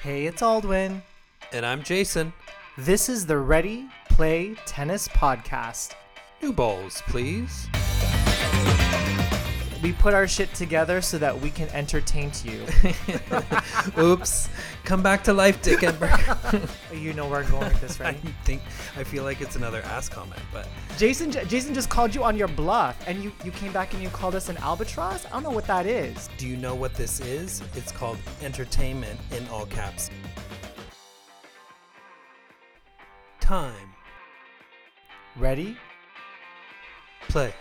Hey, it's Aldwin. And I'm Jason. This is the Ready Play Tennis Podcast. New balls, please. We put our shit together so that we can entertain you. Oops. Come back to life, Dick Enberg. you know where I'm going with this, right? I think I feel like it's another ass comment, but Jason, Jason just called you on your bluff, and you you came back and you called us an albatross. I don't know what that is. do you know what this is? It's called entertainment in all caps. Time. Ready? Play.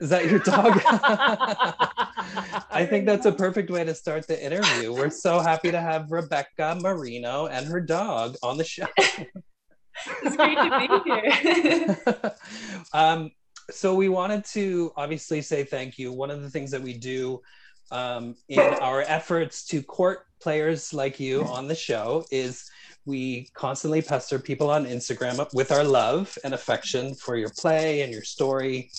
Is that your dog? I think that's a perfect way to start the interview. We're so happy to have Rebecca Marino and her dog on the show. It's great to be here. um, so we wanted to obviously say thank you. One of the things that we do um, in our efforts to court players like you on the show is we constantly pester people on Instagram with our love and affection for your play and your story.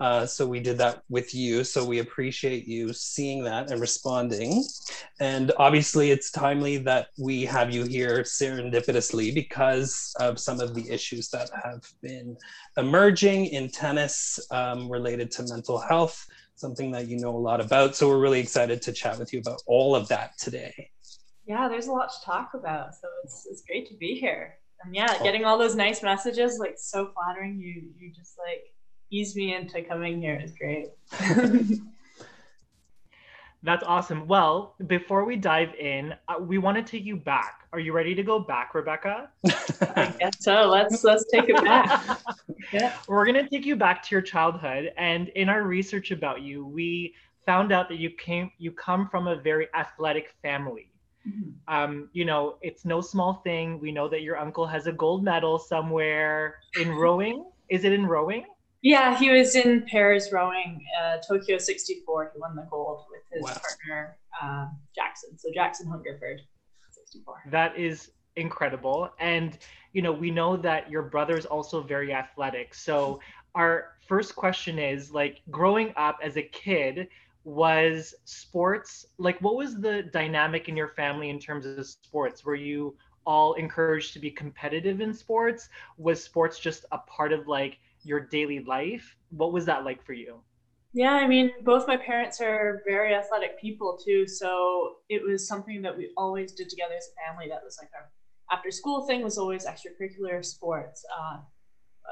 Uh, so we did that with you. So we appreciate you seeing that and responding. And obviously, it's timely that we have you here serendipitously because of some of the issues that have been emerging in tennis um, related to mental health, something that you know a lot about. So we're really excited to chat with you about all of that today. Yeah, there's a lot to talk about, so it's it's great to be here. And yeah, getting all those nice messages, like so flattering. You you just like ease me into coming here is great. That's awesome. Well, before we dive in, uh, we want to take you back. Are you ready to go back, Rebecca? I guess so. Let's let's take it back. Yeah. We're going to take you back to your childhood and in our research about you, we found out that you came you come from a very athletic family. Um, you know, it's no small thing. We know that your uncle has a gold medal somewhere in rowing. Is it in rowing? Yeah, he was in pairs rowing uh, Tokyo 64. He won the gold with his Wow. partner uh, Jackson. So Jackson Hungerford, 64. That is incredible. And, you know, we know that your brother's also very athletic. So, our first question is like, growing up as a kid, was sports like what was the dynamic in your family in terms of sports? Were you all encouraged to be competitive in sports? Was sports just a part of like your daily life? What was that like for you? Yeah, I mean, both my parents are very athletic people too, so it was something that we always did together as a family. That was like our after school thing was always extracurricular sports, uh,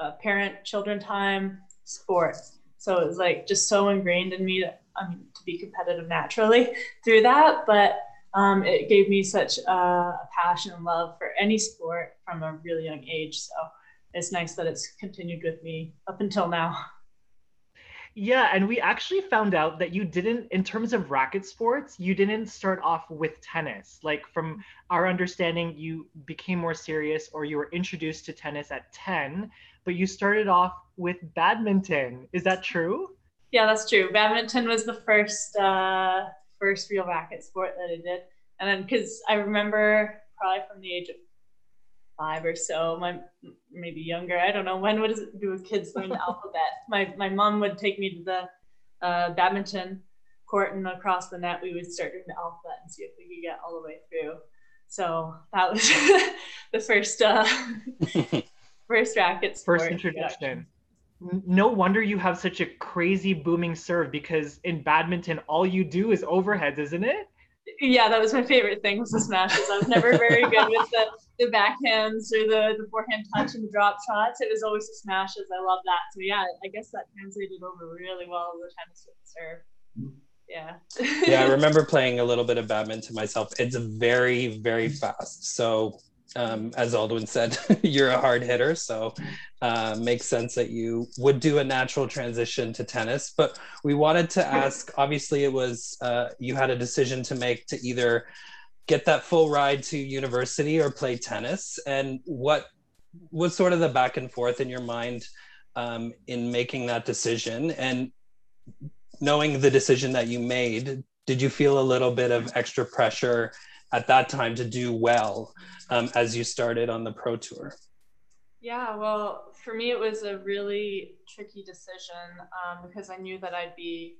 uh, parent children time, sports. So it was like just so ingrained in me that I mean to be competitive naturally through that, but um, it gave me such a passion and love for any sport from a really young age. So it's nice that it's continued with me up until now. Yeah, and we actually found out that you didn't, in terms of racket sports, you didn't start off with tennis. Like, from our understanding, you became more serious or you were introduced to tennis at 10, but you started off with badminton. Is that true? Yeah, that's true. Badminton was the first uh, first real racket sport that I did, and then because I remember probably from the age of five or so, my maybe younger. I don't know when would it do kids learn the alphabet. My my mom would take me to the uh, badminton court and across the net we would start doing the alphabet and see if we could get all the way through. So that was the first uh, first racket sport. First introduction. N- No wonder you have such a crazy booming serve because in badminton, all you do is overheads, isn't it? yeah, that was my favorite thing was the smashes. I was never very good with the, the backhands or the, the forehand touch and the drop shots. It was always the smashes. I love that. So yeah, I guess that translated over really well the tennis with the serve. Yeah. yeah, I remember playing a little bit of badminton myself. It's very, very fast. So, um, as Aldwin said, you're a hard hitter. So, uh, makes sense that you would do a natural transition to tennis. But we wanted to ask obviously, it was uh, you had a decision to make to either get that full ride to university or play tennis. And what was sort of the back and forth in your mind um, in making that decision? And knowing the decision that you made, did you feel a little bit of extra pressure at that time to do well um, as you started on the pro tour? Yeah, well, for me, it was a really tricky decision um, because I knew that I'd be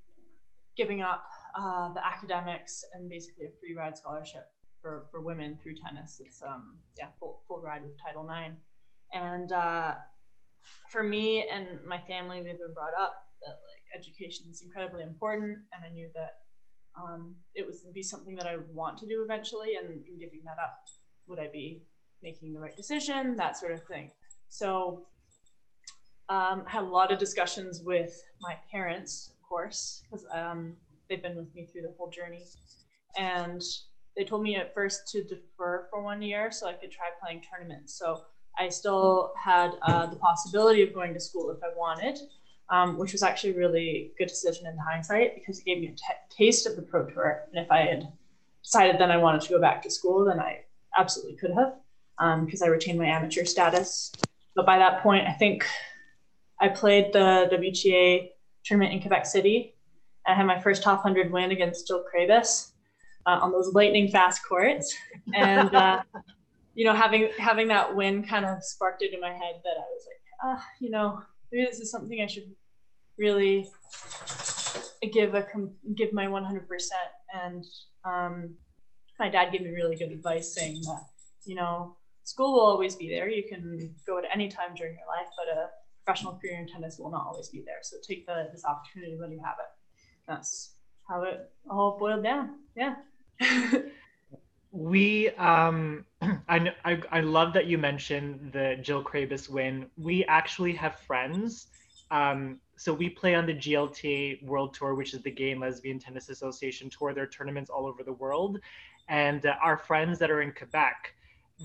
giving up uh, the academics and basically a free ride scholarship for, for women through tennis. It's um, yeah, full, full ride with Title IX. And uh, for me and my family, we've been brought up that like education is incredibly important, and I knew that um, it would be something that I want to do eventually, and in giving that up, would I be making the right decision, that sort of thing. So um, had a lot of discussions with my parents, of course, because um, they've been with me through the whole journey. And they told me at first to defer for one year so I could try playing tournaments. So I still had uh, the possibility of going to school if I wanted, um, which was actually a really good decision in hindsight because it gave me a t- taste of the Pro Tour. And if I had decided then I wanted to go back to school, then I absolutely could have because um, I retained my amateur status. But by that point, I think I played the WTA tournament in Quebec City. I had my first top 100 win against Jill Craybas uh, on those lightning fast courts. And, uh, you know, having having that win kind of sparked it in my head that I was like, ah, you know, maybe this is something I should really give a give my 100%. And um, my dad gave me really good advice saying that, you know, school will always be there. You can go at any time during your life, but a professional career in tennis will not always be there. So take the, this opportunity when you have it. That's how it all boiled down. Yeah. we um I, I i love that you mentioned the jill Craybas win. We actually have friends um so we play on the glta world tour which is the gay and lesbian tennis association tour. There are tournaments all over the world. And uh, our friends that are in quebec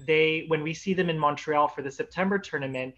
they when we see them in montreal for the september tournament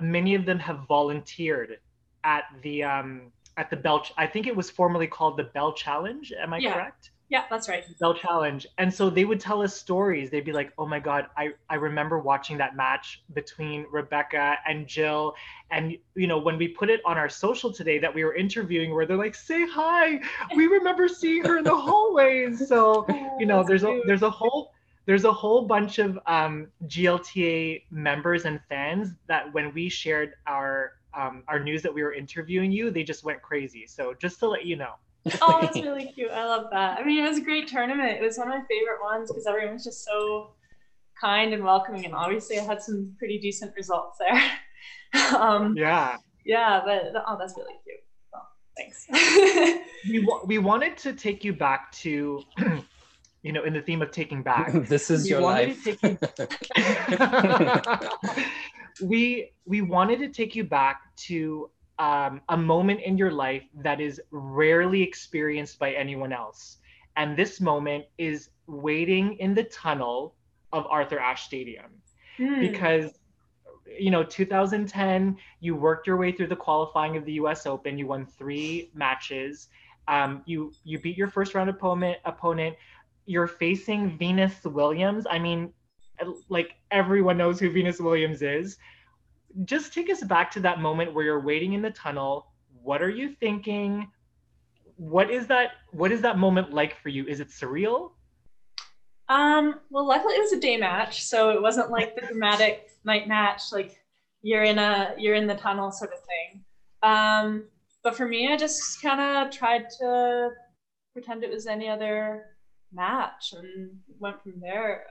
many of them have volunteered at the um at the bell i think it was formerly called the bell challenge. Am i yeah. correct yeah, that's right. Bell Challenge. And so they would tell us stories. They'd be like, oh my God, I, I remember watching that match between Rebecca and Jill. And, you know, when we put it on our social today that we were interviewing, where they're like, say hi. We remember seeing her in the hallways. So, you know, there's a, there's a whole, there's a whole bunch of um, GLTA members and fans that when we shared our, um, our news that we were interviewing you, they just went crazy. So just to let you know oh, that's really cute. I love that. I mean, it was a great tournament. It was one of my favorite ones because everyone was just so kind and welcoming. And obviously, I had some pretty decent results there. um, yeah. Yeah, but oh, that's really cute. Well, thanks. we, we wanted to take you back to, you know, in the theme of taking back. this is we your life. You... we we wanted to take you back to um, a moment in your life that is rarely experienced by anyone else. And this moment is waiting in the tunnel of Arthur Ashe Stadium. Mm. Because, you know, 2010, you worked your way through the qualifying of the US Open. You won three matches. Um, you you beat your first round opponent opponent. You're facing Venus Williams. I mean, like everyone knows who Venus Williams is just take us back to that moment where you're waiting in the tunnel. What are you thinking? What is that? What is that moment like for you? Is it surreal? Um, well, luckily it was a day match, so it wasn't like the dramatic night match, like you're in a you're in the tunnel sort of thing. Um, but for me, I just kind of tried to pretend it was any other match and went from there.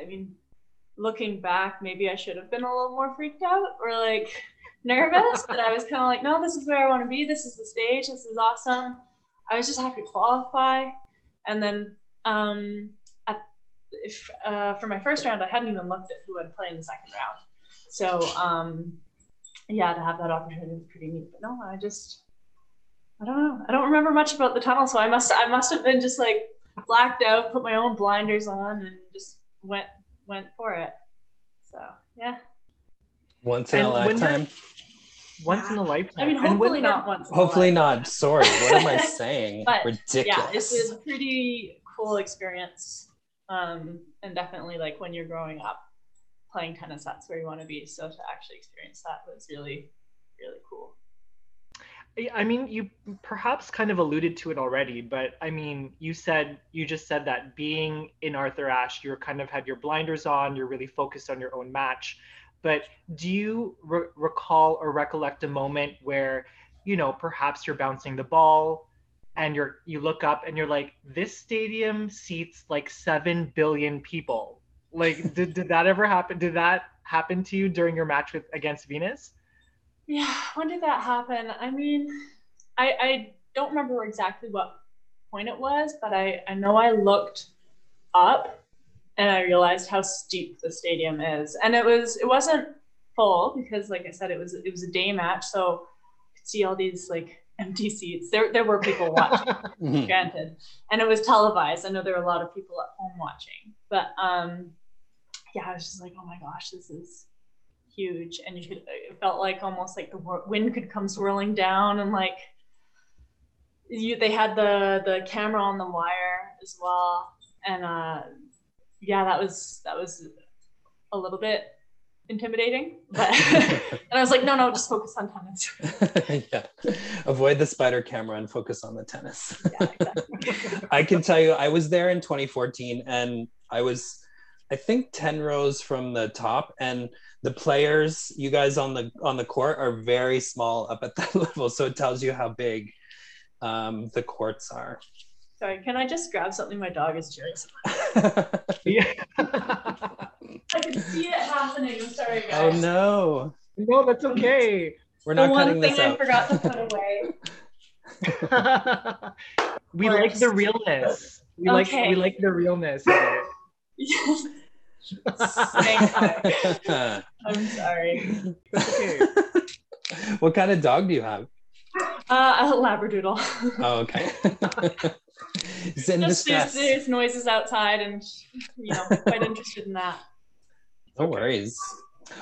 I mean, looking back, maybe I should have been a little more freaked out or like nervous. but I was kind of like, no, this is where I want to be. This is the stage. This is awesome. I was just happy to qualify. And then um, at, if, uh, for my first round, I hadn't even looked at who I'd play in the second round. So um, yeah, to have that opportunity was pretty neat. But no, I just, I don't know. I don't remember much about the tunnel, so I must, I must have been just like blacked out, put my own blinders on, and just went went for it. So yeah. Once in and a lifetime. Once in a lifetime. I mean, hopefully not once. Hopefully not. Sorry, what am I saying? but, Ridiculous. Yeah, it was a pretty cool experience. Um, and definitely like when you're growing up playing tennis, that's where you want to be. So to actually experience that was really, really cool. I mean, you perhaps kind of alluded to it already, but I mean, you said you just said that being in Arthur Ashe, you're kind of had your blinders on, you're really focused on your own match. but do you re- recall or recollect a moment where, you know, perhaps you're bouncing the ball and you're you look up and you're like, this stadium seats like seven billion people. Like, did, did that ever happen? Did that happen to you during your match with against Venus? Yeah, when did that happen? I mean, I I don't remember exactly what point it was, but I I know I looked up and I realized how steep the stadium is. And it was it wasn't full because like I said it was it was a day match, so I could see all these like empty seats. There there were people watching, Mhm. granted. And it was televised. I know there were a lot of people at home watching. But um yeah, I was just like, oh my gosh, this is huge. And you could it felt like almost like the wind could come swirling down and like you they had the the camera on the wire as well. And uh yeah, that was that was a little bit intimidating. But and I was like, no, no, just focus on tennis. yeah. Avoid the spider camera and focus on the tennis. yeah, exactly. I can tell you, I was there in 2014 and I was, I think 10 rows from the top and the players, you guys on the on the court are very small up at that level. So it tells you how big um, the courts are. Sorry, can I just grab something? My dog is chewing. Yeah. I can see it happening. I'm sorry, guys. oh no. no, that's okay. We're not The not one thing this I forgot to put away. we like the realness. We like Okay. we like the realness of it. Thank you. I'm sorry. Okay. what kind of dog do you have? Uh, a labradoodle. Oh, okay. It's in Just there's, there's noises outside, and you know, quite interested in that. No worries.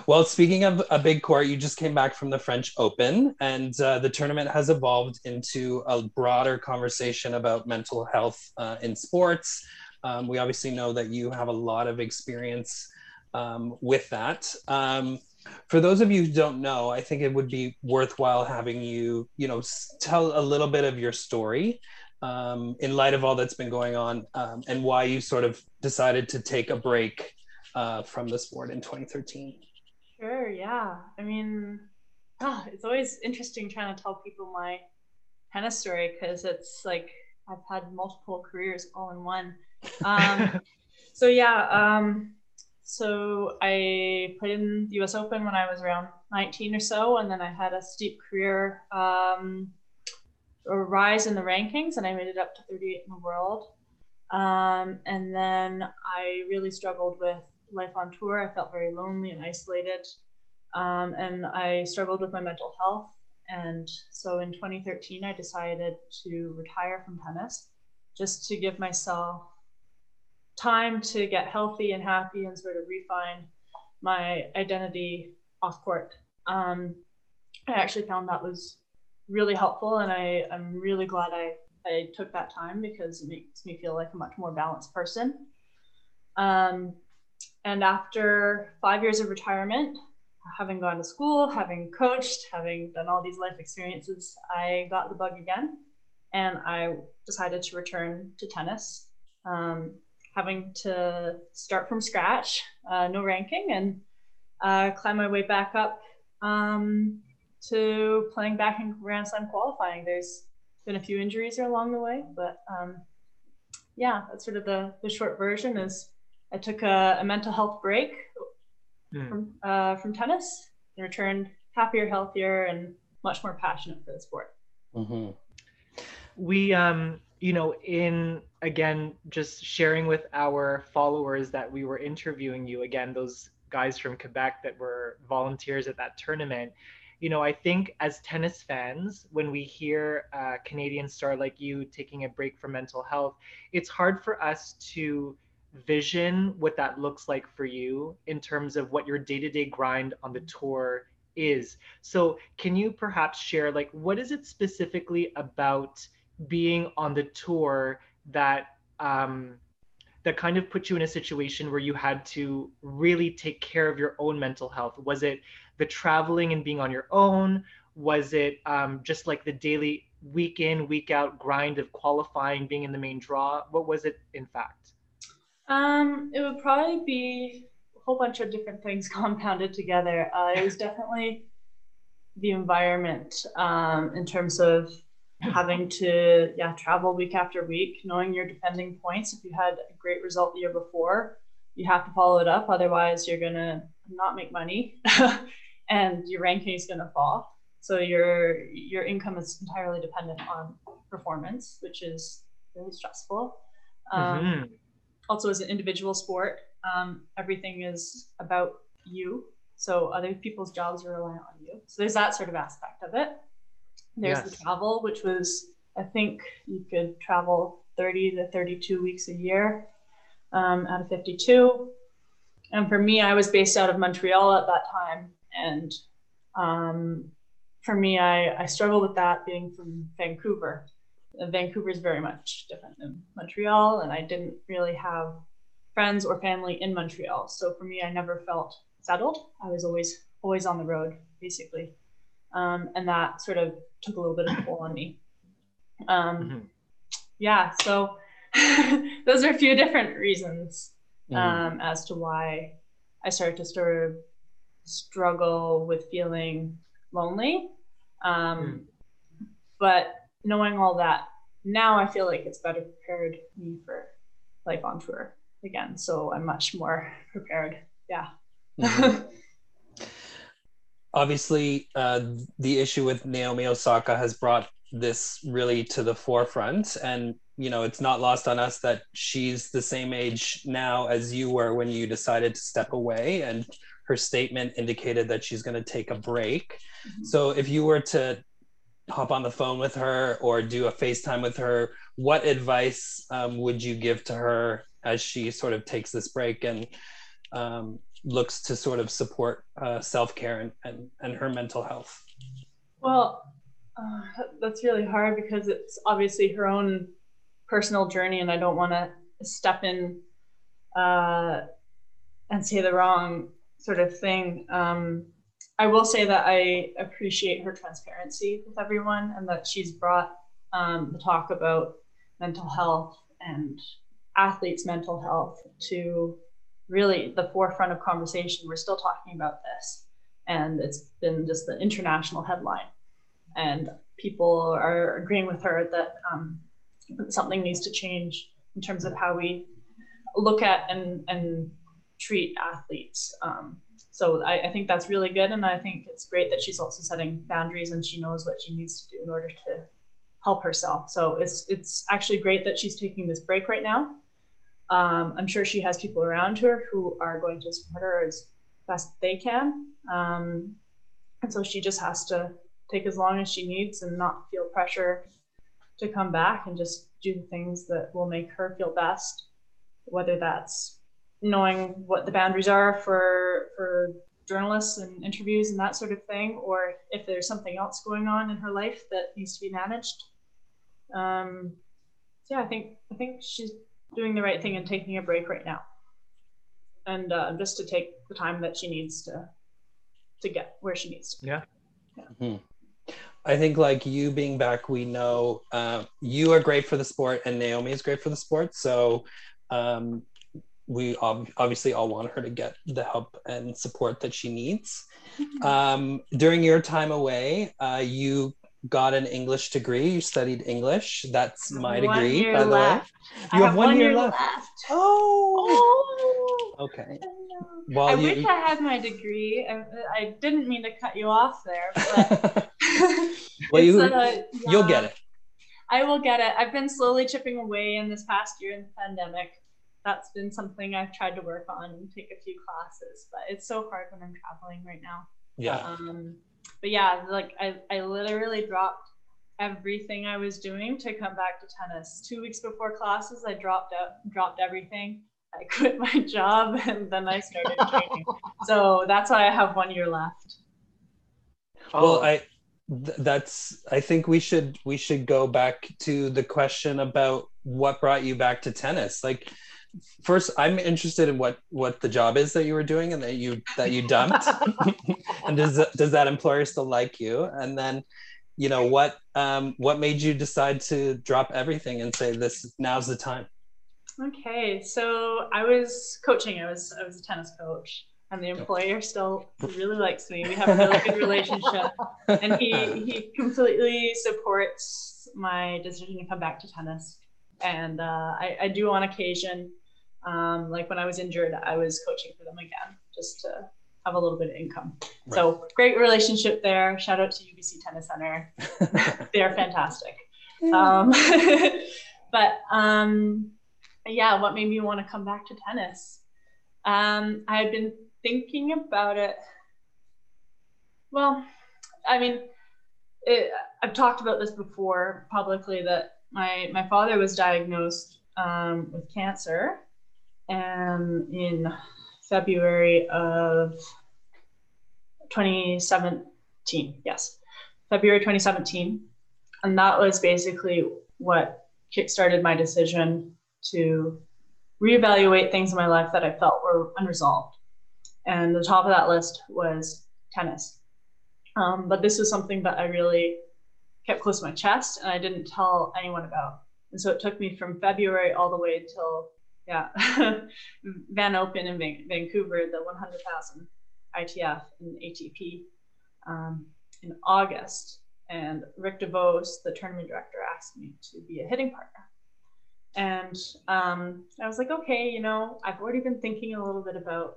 Well, speaking of a big court, you just came back from the French Open, and uh, the tournament has evolved into a broader conversation about mental health uh, in sports. Um, we obviously know that you have a lot of experience um, with that. Um, for those of you who don't know, I think it would be worthwhile having you, you know, tell a little bit of your story um, in light of all that's been going on um, and why you sort of decided to take a break uh, from the sport in 2013. Sure, yeah. I mean, ah, it's always interesting trying to tell people my tennis story because it's like I've had multiple careers all in one. Um, so yeah, um, so I played in the U.S. Open when I was around 19 or so, and then I had a steep career um, rise in the rankings, and I made it up to 38 in the world. Um, and then I really struggled with life on tour. I felt very lonely and isolated, um, and I struggled with my mental health. And so in 2013, I decided to retire from tennis, just to give myself time to get healthy and happy and sort of refine my identity off court. Um, I actually found that was really helpful, and I, I'm really glad I, I took that time because it makes me feel like a much more balanced person. Um, and after five years of retirement, having gone to school, having coached, having done all these life experiences, I got the bug again and I decided to return to tennis. Um, having to start from scratch, uh, no ranking, and uh, climb my way back up um, to playing back in Grand Slam qualifying. There's been a few injuries along the way, but um, yeah, that's sort of the, the short version is I took a, a mental health break Hmm. from, uh, from tennis and returned happier, healthier, and much more passionate for the sport. Mhm. we um you know in again just sharing with our followers that we were interviewing you again those guys from quebec that were volunteers at that tournament you know i think as tennis fans when we hear a canadian star like you taking a break from mental health it's hard for us to vision what that looks like for you in terms of what your day-to-day grind on the tour is. So can you perhaps share like what is it specifically about being on the tour that um, that kind of put you in a situation where you had to really take care of your own mental health? Was it the traveling and being on your own? Was it um, just like the daily week in, week out grind of qualifying, being in the main draw? What was it in fact? Um, it would probably be a whole bunch of different things compounded together. Uh, it was definitely the environment um, in terms of having to yeah travel week after week, knowing your defending points. If you had a great result the year before, you have to follow it up. Otherwise, you're gonna not make money, and your ranking is gonna fall. So your your income is entirely dependent on performance, which is really stressful. Um, Mhm. Also, as an individual sport, um, everything is about you. So other people's jobs are reliant on you. So there's that sort of aspect of it. There's the travel, which was I think you could travel 30 to 32 weeks a year um, out of 52. And for me, I was based out of Montreal at that time, and um, for me, I, I struggled with that being from Vancouver. Vancouver is very much different than Montreal, and I didn't really have friends or family in Montreal. So for me, I never felt settled. I was always always on the road, basically, um, and that sort of took a little bit of a toll on me. Um, Mhm. Yeah, so those are a few different reasons Mhm. um, as to why I started to sort of struggle with feeling lonely. Um, But knowing all that, now I feel like it's better prepared me for life on tour again. So I'm much more prepared. Yeah. Mhm. Obviously, uh, the issue with Naomi Osaka has brought this really to the forefront, and you know it's not lost on us that she's the same age now as you were when you decided to step away, and her statement indicated that she's going to take a break. Mhm. So, if you were to hop on the phone with her or do a FaceTime with her, what advice um, would you give to her as she sort of takes this break and um, looks to sort of support uh, self-care and, and, and her mental health? Well, uh, that's really hard because it's obviously her own personal journey, and I don't want to step in uh, and say the wrong sort of thing. Um, I will say that I appreciate her transparency with everyone, and that she's brought um, the talk about mental health and athletes' mental health to really the forefront of conversation. We're still talking about this, and it's been just the international headline and people are agreeing with her that um, something needs to change in terms of how we look at and, and treat athletes. Um, so I, I think that's really good, and I think it's great that she's also setting boundaries and she knows what she needs to do in order to help herself. So it's it's actually great that she's taking this break right now. Um, I'm sure she has people around her who are going to support her as best they can, um, and so she just has to take as long as she needs and not feel pressure to come back and just do the things that will make her feel best whether that's knowing what the boundaries are for for journalists and interviews and that sort of thing or if there's something else going on in her life that needs to be managed. Um yeah i think i think she's doing the right thing and taking a break right now. And uh, just to take the time that she needs to to get where she needs to yeah. I think like you being back, we know uh, you are great for the sport and Naomi is great for the sport. So um, we ob- obviously all want her to get the help and support that she needs. Um, during your time away, uh, you got an English degree. You studied English. That's my One degree, year by the left. way. You have one year left. left. Oh. Oh. Okay. I. Well, I you, wish I had my degree. I, I didn't mean to cut you off there, but well, you uh, you'll get it. I will get it. I've been slowly chipping away in this past year in the pandemic. That's been something I've tried to work on and take a few classes, but it's so hard when I'm traveling right now. Yeah. Um, but yeah, like I, I literally dropped everything I was doing to come back to tennis. Two weeks before classes, I dropped out, dropped everything. I quit my job and then I started training. so that's why I have one year left. well Oh, i th- that's i think we should we should go back to the question about what brought you back to tennis like first i'm interested in what what the job is that you were doing and that you that you dumped and does that- does that employer still like you and then you know what um what made you decide to drop everything and say this now's the time Okay, so I was coaching. I was I was a tennis coach, and the employer still really likes me. We have a really good relationship, and he he completely supports my decision to come back to tennis. And uh, I, I do on occasion, um, like when I was injured, I was coaching for them again, just to have a little bit of income. Right. So great relationship there. Shout out to UBC Tennis Center. They're fantastic. Um, but um, yeah, what made me want to come back to tennis? Um, I had been thinking about it. Well, I mean, it, I've talked about this before publicly that my my father was diagnosed um, with cancer, and in February of 2017. Yes, February 2017, and that was basically what kickstarted my decision to reevaluate things in my life that I felt were unresolved. And the top of that list was tennis. Um, but this was something that I really kept close to my chest and I didn't tell anyone about. And so it took me from February all the way until, yeah, Van Open in Vancouver, the 100,000 ITF and ATP um, in August. And Rick DeVos, the tournament director, asked me to be a hitting partner. And um, I was like, okay, you know, I've already been thinking a little bit about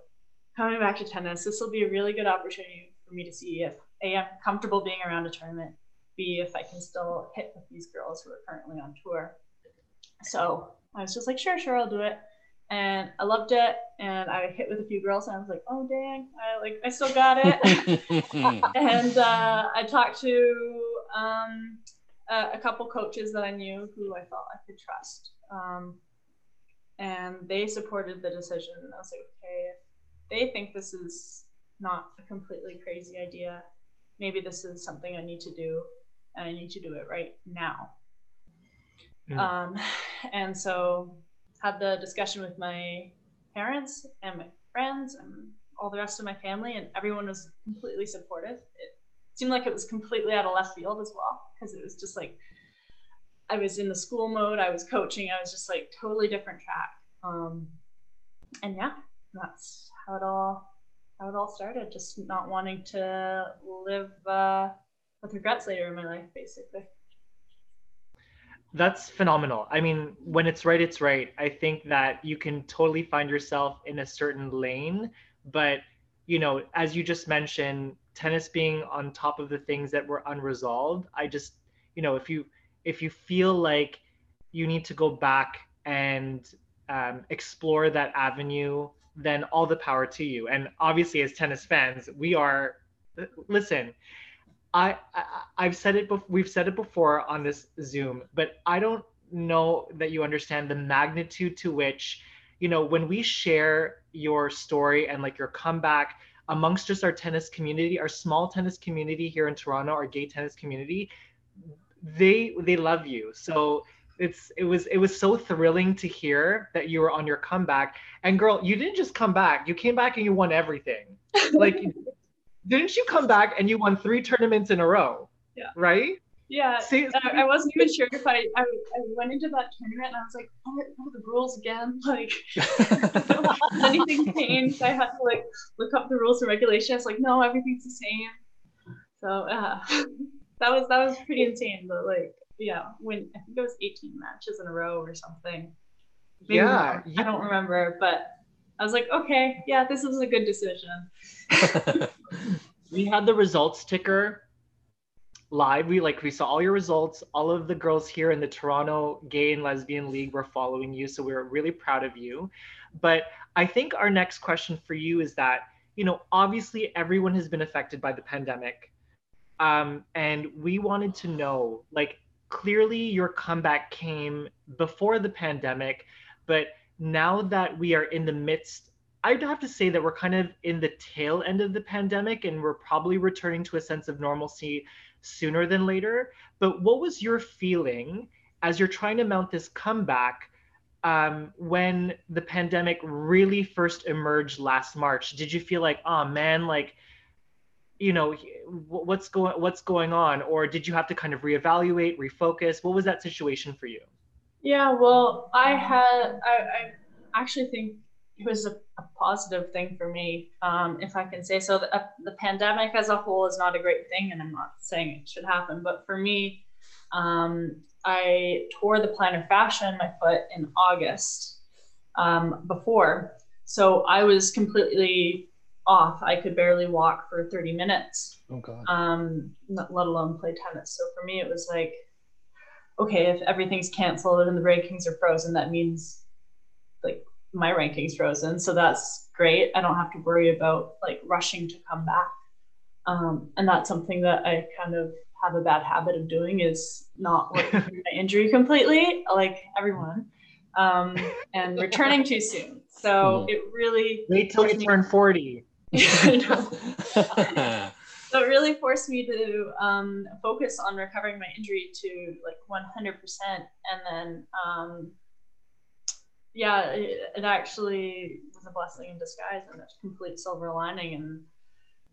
coming back to tennis. This will be a really good opportunity for me to see if A, I'm comfortable being around a tournament, B, if I can still hit with these girls who are currently on tour. So I was just like, sure, sure, I'll do it. And I loved it. And I hit with a few girls and I was like, oh dang, I like I still got it. and uh, I talked to um, a, a, couple coaches that I knew who I felt I could trust. Um, and they supported the decision. I was like, okay, if they think this is not a completely crazy idea, maybe this is something I need to do, and I need to do it right now. Mm. Um, and so had the discussion with my parents and my friends and all the rest of my family, and everyone was completely supportive. It seemed like it was completely out of left field as well, because it was just like I was in the school mode, I was coaching, I was just like totally different track. Um, and yeah, that's how it all how it all started. Just not wanting to live uh, with regrets later in my life, basically. That's phenomenal. I mean, when it's right, it's right. I think that you can totally find yourself in a certain lane, but you know, as you just mentioned, tennis being on top of the things that were unresolved, I just, you know, if you if you feel like you need to go back and um, explore that avenue, then all the power to you. And obviously, as tennis fans, we are. Listen, I, I have said it. Be- we've said it before on this Zoom, but I don't know that you understand the magnitude to which, you know, when we share your story and like your comeback amongst just our tennis community, our small tennis community here in Toronto, our gay tennis community, they they love you. So it's it was it was so thrilling to hear that you were on your comeback. And girl, you didn't just come back. You came back and you won everything. Like didn't you come back and you won three tournaments in a row? Yeah. Right? Yeah. See, I, I, wasn't even sure if I, I, I went into that tournament and I was like, oh, what are the rules again? Like, anything changed? I had to like look up the rules and regulations. Like, no, everything's the same. So uh, that was that was pretty insane. But like, yeah, when I think it was 18 matches in a row or something. Maybe yeah, I don't remember, but I was like, okay, yeah, this was a good decision. we had the results ticker live. We like we saw all your results. All of the girls here in the Toronto Gay and Lesbian League were following you, so we were really proud of you. But I think our next question for you is that you know obviously everyone has been affected by the pandemic, um, and we wanted to know like clearly your comeback came before the pandemic, but now that we are in the midst I'd have to say that we're kind of in the tail end of the pandemic and we're probably returning to a sense of normalcy sooner than later. But what was your feeling as you're trying to mount this comeback um, when the pandemic really first emerged last March? Did you feel like, oh man, like, you know, what's going what's going on, or did you have to kind of reevaluate, refocus? What was that situation for you? Yeah, well, I had I, I actually think it was a, a positive thing for me, um, if I can say so. The, uh, the pandemic as a whole is not a great thing, and I'm not saying it should happen, but for me, um, I tore the plantar fascia in my foot in August um, before, so I was completely off. I could barely walk for 30 minutes, Oh God. um, let alone play tennis. So for me, it was like, okay, if everything's canceled and the rankings are frozen, that means like my rankings frozen. So that's great. I don't have to worry about like rushing to come back. Um, and that's something that I kind of have a bad habit of doing is not working through my injury completely, like everyone, um, and returning too soon. So Mhm. it really Wait till you turn 40. So it really forced me to um, focus on recovering my injury to like 100% and then um, yeah it, it actually was a blessing in disguise and a complete silver lining. And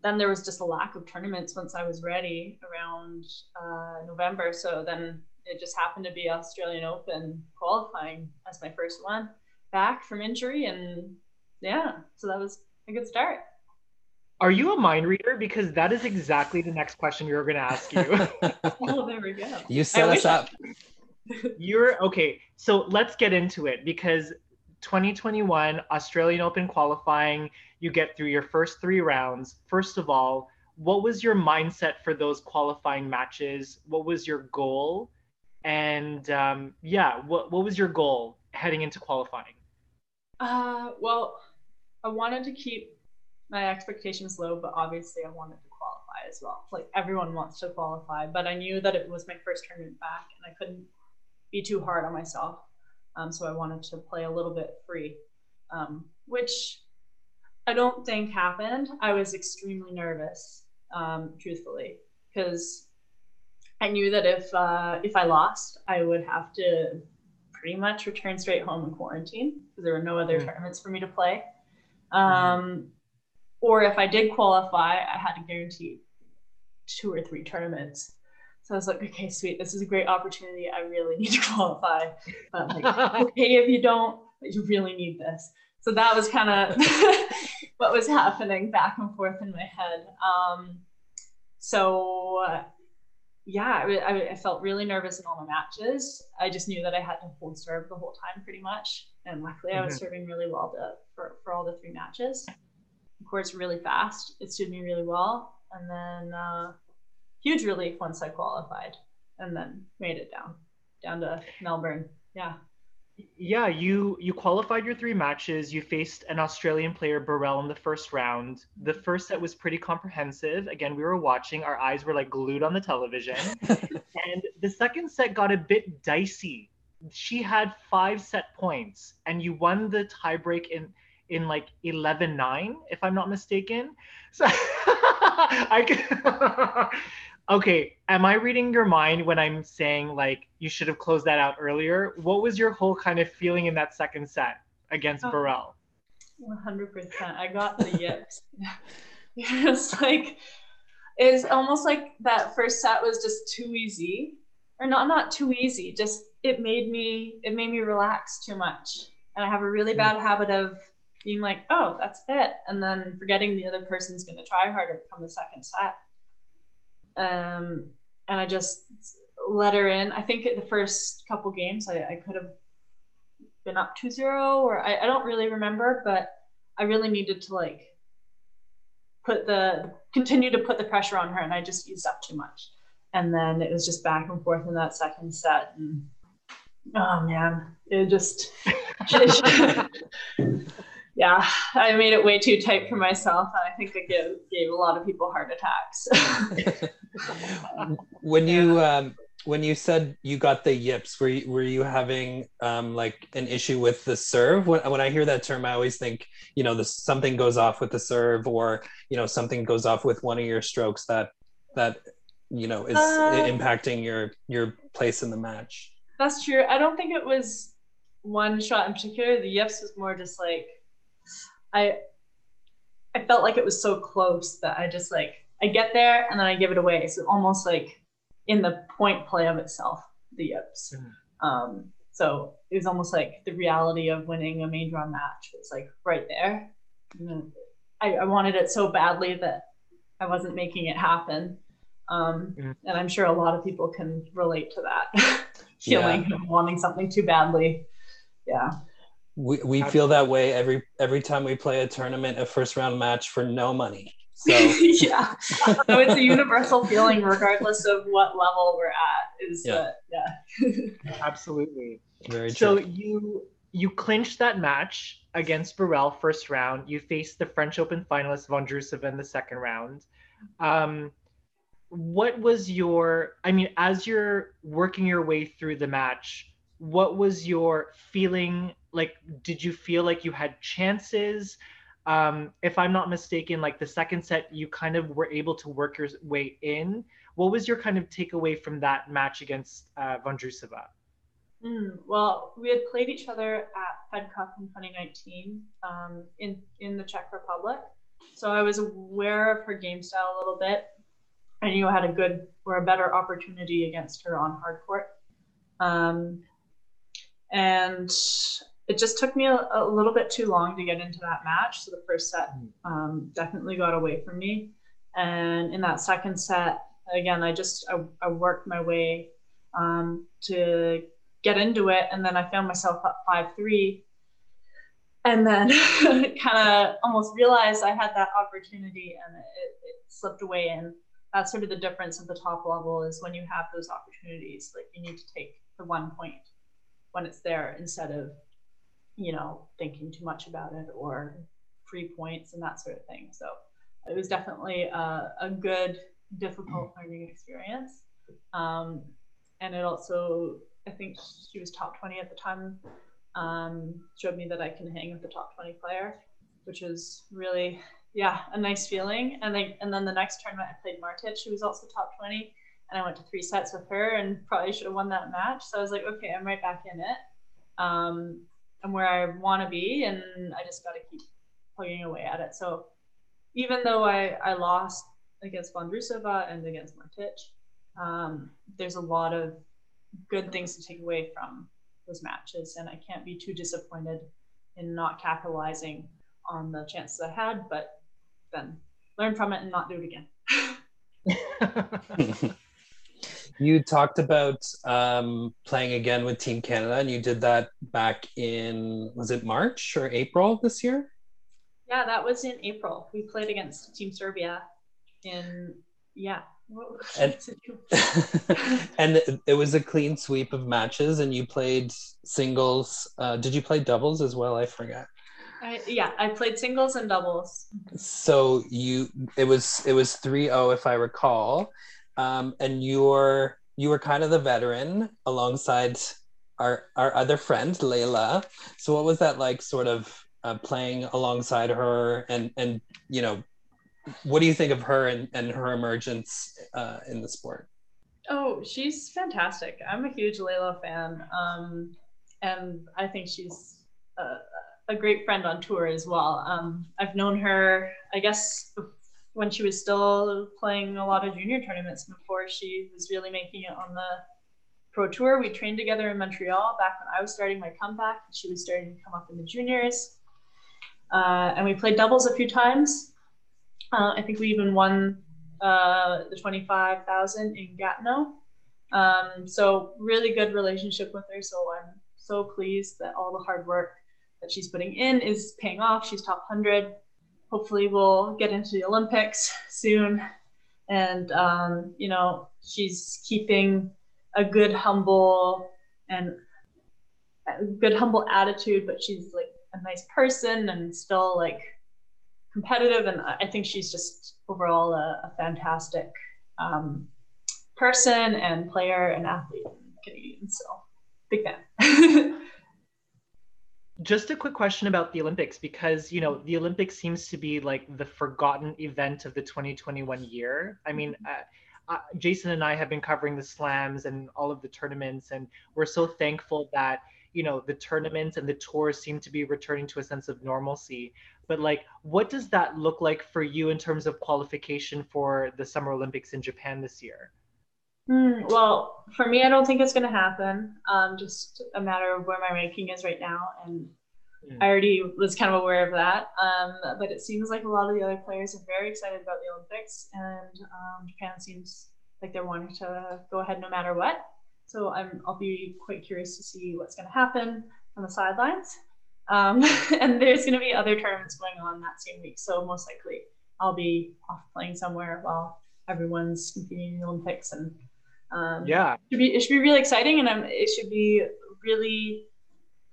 then there was just a lack of tournaments once i was ready around uh, november. So then it just happened to be australian open qualifying as my first one back from injury. And yeah so that was a good start Are you a mind reader? Because that is exactly the next question we were going to ask you. oh there we go you set I us wish I- up. You're okay. So let's get into it because 2021 Australian Open qualifying, you get through your first three rounds. First of all, what was your mindset for those qualifying matches? What was your goal? And um, yeah, what, what was your goal heading into qualifying? Uh, well, I wanted to keep my expectations low, but obviously I wanted to qualify as well. Like everyone wants to qualify, but I knew that it was my first tournament back and I couldn't be too hard on myself. Um, so I wanted to play a little bit free, um, which I don't think happened. I was extremely nervous, um, truthfully, because I knew that if uh, if I lost, I would have to pretty much return straight home and quarantine because there were no other Mm. tournaments for me to play. Um, Or if I did qualify, I had to guarantee two or three tournaments. So I was like, okay, sweet, this is a great opportunity. I really need to qualify. But like, okay, if you don't, but you really need this. So that was kind of what was happening back and forth in my head. Um, so uh, yeah, I, I, felt really nervous in all the matches. I just knew that I had to hold serve the whole time pretty much. And luckily I was Mhm. serving really well to, for, for all the three matches. Of course, really fast. It suited me really well. And then uh, huge relief once I qualified and then made it down, down to Melbourne. Yeah. yeah, you you qualified your three matches. You faced an Australian player, Birrell, in the first round. The first set was pretty comprehensive. Again, we were watching. Our eyes were like glued on the television. and the second set got a bit dicey. She had five set points, and you won the tiebreak in in like 11-9, if I'm not mistaken. So I can, okay, am I reading your mind when I'm saying like you should have closed that out earlier? What was your whole kind of feeling in that second set against Oh. Birrell? 100%. I got the yips. it's like, it's almost like that first set was just too easy. Or not not too easy, just it made me it made me relax too much. And I have a really hmm. bad habit of being like, oh, that's it. And then forgetting the other person's gonna try harder come the second set. Um and I just let her in. I think the first couple games I, I could have been up 2-0 or I, I don't really remember, but I really needed to like put the continue to put the pressure on her and I just used up too much. And then it was just back and forth in that second set and oh man, it just yeah, I made it way too tight for myself and I think I gave, gave a lot of people heart attacks. when you um, when you said you got the yips, were you, were you having um, like an issue with the serve? When, when I hear that term, I always think you know the something goes off with the serve, or you know something goes off with one of your strokes that that you know is Uh, impacting your your place in the match. That's true. I don't think it was one shot in particular. The yips was more just like I I felt like it was so close that I just like I get there and then I give it away. So almost like in the point play of itself, the yips. Mhm. Um, So it was almost like the reality of winning a main draw match was like right there. I, I wanted it so badly that I wasn't making it happen. Um, mm. And I'm sure a lot of people can relate to that feeling yeah. of wanting something too badly. Yeah. We, we feel that way every every time we play a tournament, a first round match for no money. So yeah, so it's a universal feeling, regardless of what level we're at. Is yeah, yeah. absolutely. Very so true. So you you clinched that match against Birrell first round. You faced the French Open finalist Vondrousova in the second round. Um, what was your? I mean, as you're working your way through the match, what was your feeling? Like, did you feel like you had chances? um, if I'm not mistaken, like the second set, you kind of were able to work your way in. What was your kind of takeaway from that match against uh? Mm, well, we had played each other at Fed Cup in 2019 um, in in the Czech Republic, so I was aware of her game style a little bit. I knew I had a good or a better opportunity against her on hard court. Um, and it just took me a, a, little bit too long to get into that match. So the first set hmm. um, definitely got away from me. And in that second set, again, I just I, I worked my way um, to get into it, and then I found myself up five three, and then kind of almost realized I had that opportunity, and it, it slipped away. And that's sort of the difference at the top level is when you have those opportunities, like you need to take the one point when it's there instead of you know, thinking too much about it or free points and that sort of thing. So it was definitely a, a good, difficult learning experience. Um, and it also, I think she was top 20 at the time, um, showed me that I can hang with the top 20 player, which is really, yeah, a nice feeling. And then, and then the next tournament I played Martic, she was also top 20 and I went to three sets with her and probably should have won that match. So I was like, okay, I'm right back in it. Um, I'm where I want to be, and I just got to keep plugging away at it. So even though I, I lost against Vondrousova and against Martic, um, there's a lot of good things to take away from those matches, and I can't be too disappointed in not capitalizing on the chances I had, but then learn from it and not do it again. you talked about um, playing again with Team Canada, and you did that back in was it March or April this year? Yeah, that was in April. We played against Team Serbia in yeah. And, and it was a clean sweep of matches, and you played singles. Uh, did you play doubles as well? I forgot. I, yeah, I played singles and doubles. So you, it was it was 3-0 if I recall, um, and you're you were kind of the veteran alongside our our other friend Leylah. So what was that like, sort of uh, playing alongside her, and and you know, what do you think of her and, and her emergence uh, in the sport? Oh, she's fantastic. I'm a huge Leylah fan, um, and I think she's a, a, great friend on tour as well. Um, I've known her, I guess, when she was still playing a lot of junior tournaments before she was really making it on the pro tour. We trained together in Montreal back when I was starting my comeback. She was starting to come up in the juniors. Uh, and we played doubles a few times. Uh, I think we even won uh, the 25,000 in Gatineau. Um, so really good relationship with her. So I'm so pleased that all the hard work that she's putting in is paying off. She's top 100 hopefully we'll get into the Olympics soon. And, um, you know, she's keeping a good, humble, and good, humble attitude, but she's like a nice person and still like competitive. And I think she's just overall a, a fantastic um, person and player and athlete Canadian. So big fan. just a quick question about the Olympics because you know the Olympics seems to be like the forgotten event of the 2021 year. I mean, mm-hmm. uh, uh, Jason and I have been covering the slams and all of the tournaments, and we're so thankful that you know the tournaments and the tours seem to be returning to a sense of normalcy. But like, what does that look like for you in terms of qualification for the Summer Olympics in Japan this year? Hmm, well, for me, I don't think it's going to happen. Um, just a matter of where my ranking is right now, and Mm. I already was kind of aware of that. Um, but it seems like a lot of the other players are very excited about the Olympics, and um, Japan seems like they're wanting to go ahead no matter what. So I'm, I'll be quite curious to see what's going to happen on the sidelines. Um, and there's going to be other tournaments going on that same week, so most likely I'll be off playing somewhere while everyone's competing in the Olympics, and um, Yeah. it should be it should be really exciting, and um, it should be really